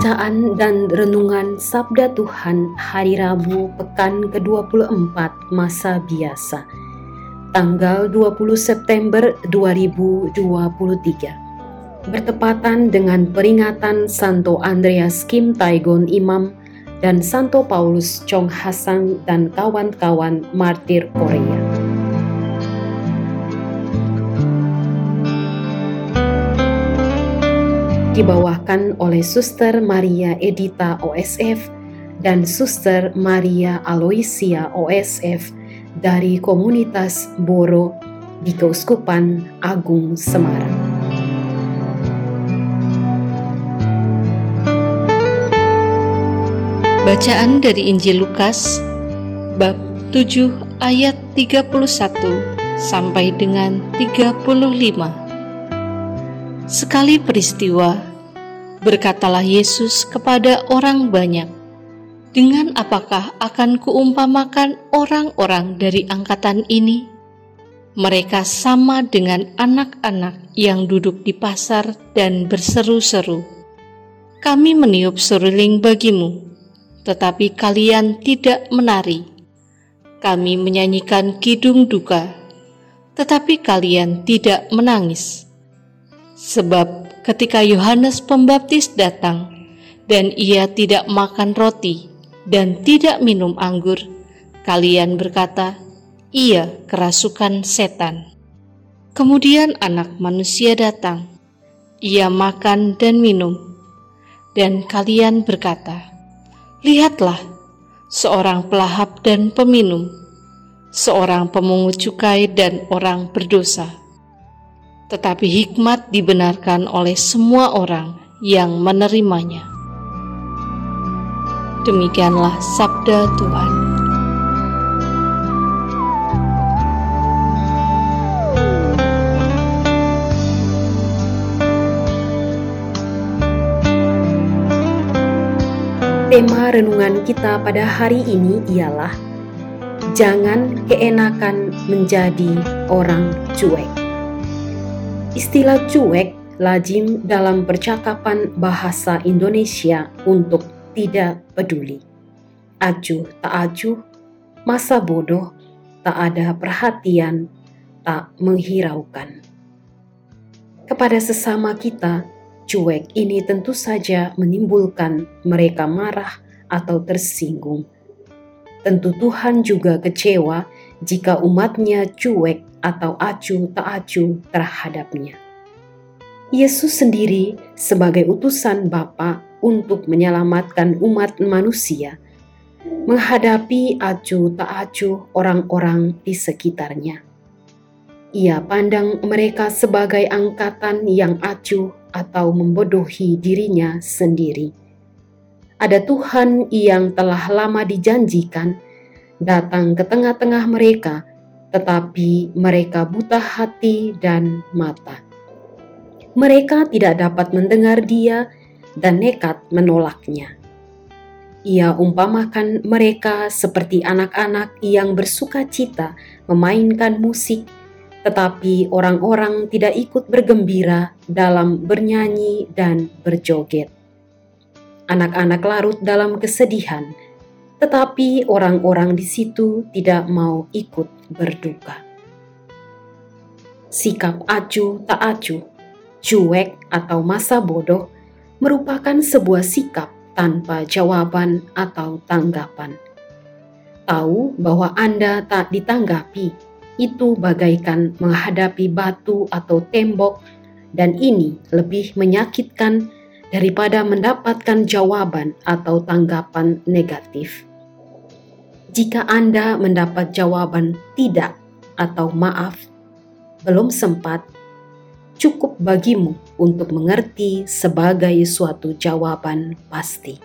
Bacaan dan Renungan Sabda Tuhan Hari Rabu Pekan ke-24 Masa Biasa Tanggal 20 September 2023 Bertepatan dengan peringatan Santo Andreas Kim Taigon Imam dan Santo Paulus Chong Hasang dan kawan-kawan martir Korea. Dibawakan oleh Suster Maria Edita OSF dan Suster Maria Aloisia OSF dari komunitas Boro di Keuskupan Agung Semarang. Bacaan dari Injil Lukas bab 7 ayat 31 sampai dengan 35. Sekali peristiwa, berkatalah Yesus kepada orang banyak, "Dengan apakah akan kuumpamakan orang-orang dari angkatan ini? Mereka sama dengan anak-anak yang duduk di pasar dan berseru-seru, 'Kami meniup seruling bagimu, tetapi kalian tidak menari. Kami menyanyikan kidung duka, tetapi kalian tidak menangis.' Sebab ketika Yohanes Pembaptis datang dan ia tidak makan roti dan tidak minum anggur, kalian berkata, "Ia kerasukan setan." Kemudian Anak Manusia datang, ia makan dan minum, dan kalian berkata, "Lihatlah, seorang pelahap dan peminum, seorang pemungut cukai dan orang berdosa." Tetapi hikmat dibenarkan oleh semua orang yang menerimanya. Demikianlah sabda Tuhan. Tema renungan kita pada hari ini ialah Jangan keenakan menjadi orang cuek. Istilah cuek lazim dalam percakapan bahasa Indonesia untuk tidak peduli. Acuh tak acuh, masa bodoh, tak ada perhatian, tak menghiraukan. Kepada sesama kita, cuek ini tentu saja menimbulkan mereka marah atau tersinggung. Tentu Tuhan juga kecewa jika umatnya cuek atau acuh tak acuh terhadapnya. Yesus sendiri sebagai utusan Bapa untuk menyelamatkan umat manusia menghadapi acuh tak acuh orang-orang di sekitarnya. Ia pandang mereka sebagai angkatan yang acuh atau membodohi dirinya sendiri. Ada Tuhan yang telah lama dijanjikan datang ke tengah-tengah mereka tetapi mereka buta hati dan mata. Mereka tidak dapat mendengar Dia dan nekat menolaknya. Ia umpamakan mereka seperti anak-anak yang bersuka cita memainkan musik, tetapi orang-orang tidak ikut bergembira dalam bernyanyi dan berjoget. Anak-anak larut dalam kesedihan, tetapi orang-orang di situ tidak mau ikut berduka. Sikap acuh tak acuh, cuek atau masa bodoh merupakan sebuah sikap tanpa jawaban atau tanggapan. Tahu bahwa Anda tak ditanggapi, itu bagaikan menghadapi batu atau tembok, dan ini lebih menyakitkan daripada mendapatkan jawaban atau tanggapan negatif. Jika Anda mendapat jawaban tidak atau maaf, belum sempat, cukup bagimu untuk mengerti sebagai suatu jawaban pasti.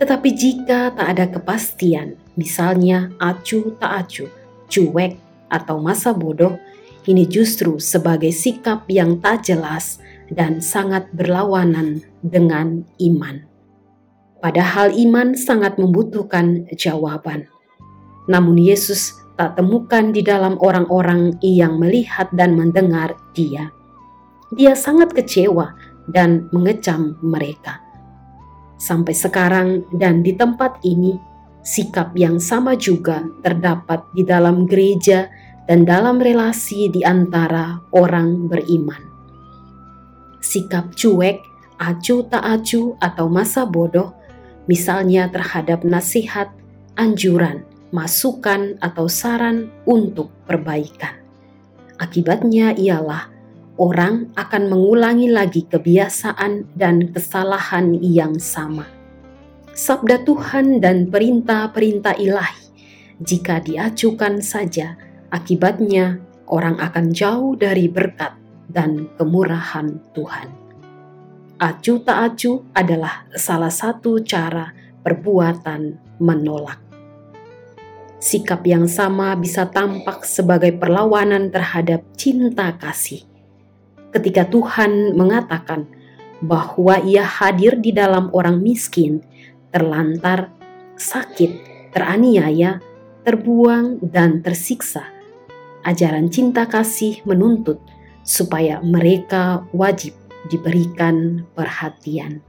Tetapi jika tak ada kepastian, misalnya acu tak acu, cuek, atau masa bodoh, ini justru sebagai sikap yang tak jelas dan sangat berlawanan dengan iman. Padahal iman sangat membutuhkan jawaban. Namun Yesus tak temukan di dalam orang-orang yang melihat dan mendengar dia. Dia sangat kecewa dan mengecam mereka. Sampai sekarang dan di tempat ini, sikap yang sama juga terdapat di dalam gereja dan dalam relasi di antara orang beriman. Sikap cuek, acu tak acu atau masa bodoh misalnya terhadap nasihat, anjuran, masukan, atau saran untuk perbaikan. Akibatnya ialah orang akan mengulangi lagi kebiasaan dan kesalahan yang sama. Sabda Tuhan dan perintah-perintah ilahi, jika diacukan saja, akibatnya orang akan jauh dari berkat dan kemurahan Tuhan acu tak acu adalah salah satu cara perbuatan menolak. Sikap yang sama bisa tampak sebagai perlawanan terhadap cinta kasih. Ketika Tuhan mengatakan bahwa Ia hadir di dalam orang miskin, terlantar, sakit, teraniaya, terbuang, dan tersiksa, ajaran cinta kasih menuntut supaya mereka wajib diberikan perhatian.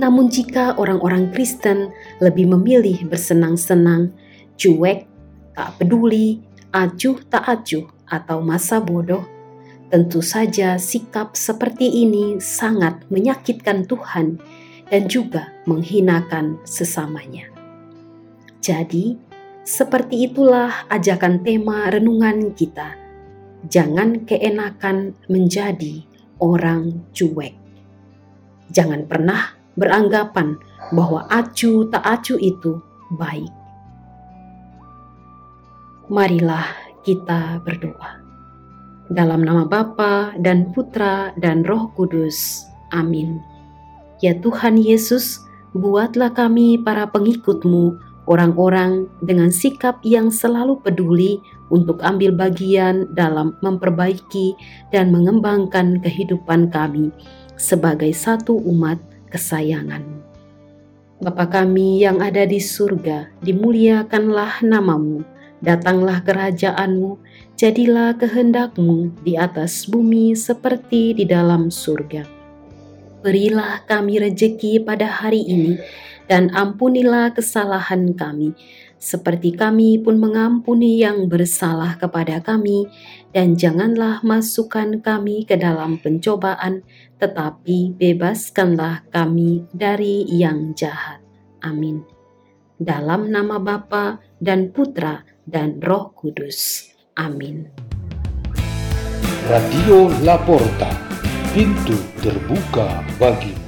Namun, jika orang-orang Kristen lebih memilih bersenang-senang, cuek, tak peduli, acuh tak acuh, atau masa bodoh, tentu saja sikap seperti ini sangat menyakitkan Tuhan dan juga menghinakan sesamanya. Jadi, seperti itulah ajakan tema renungan kita. Jangan keenakan menjadi orang cuek. Jangan pernah beranggapan bahwa acu tak acu itu baik. Marilah kita berdoa. Dalam nama Bapa dan Putra dan Roh Kudus. Amin. Ya Tuhan Yesus, buatlah kami para pengikutmu orang-orang dengan sikap yang selalu peduli untuk ambil bagian dalam memperbaiki dan mengembangkan kehidupan kami sebagai satu umat kesayangan. Bapa kami yang ada di surga, dimuliakanlah namamu, datanglah kerajaanmu, jadilah kehendakmu di atas bumi seperti di dalam surga. Berilah kami rejeki pada hari ini, dan ampunilah kesalahan kami, seperti kami pun mengampuni yang bersalah kepada kami, dan janganlah masukkan kami ke dalam pencobaan, tetapi bebaskanlah kami dari yang jahat. Amin. Dalam nama Bapa dan Putra dan Roh Kudus. Amin. Radio Laporta, pintu terbuka bagimu.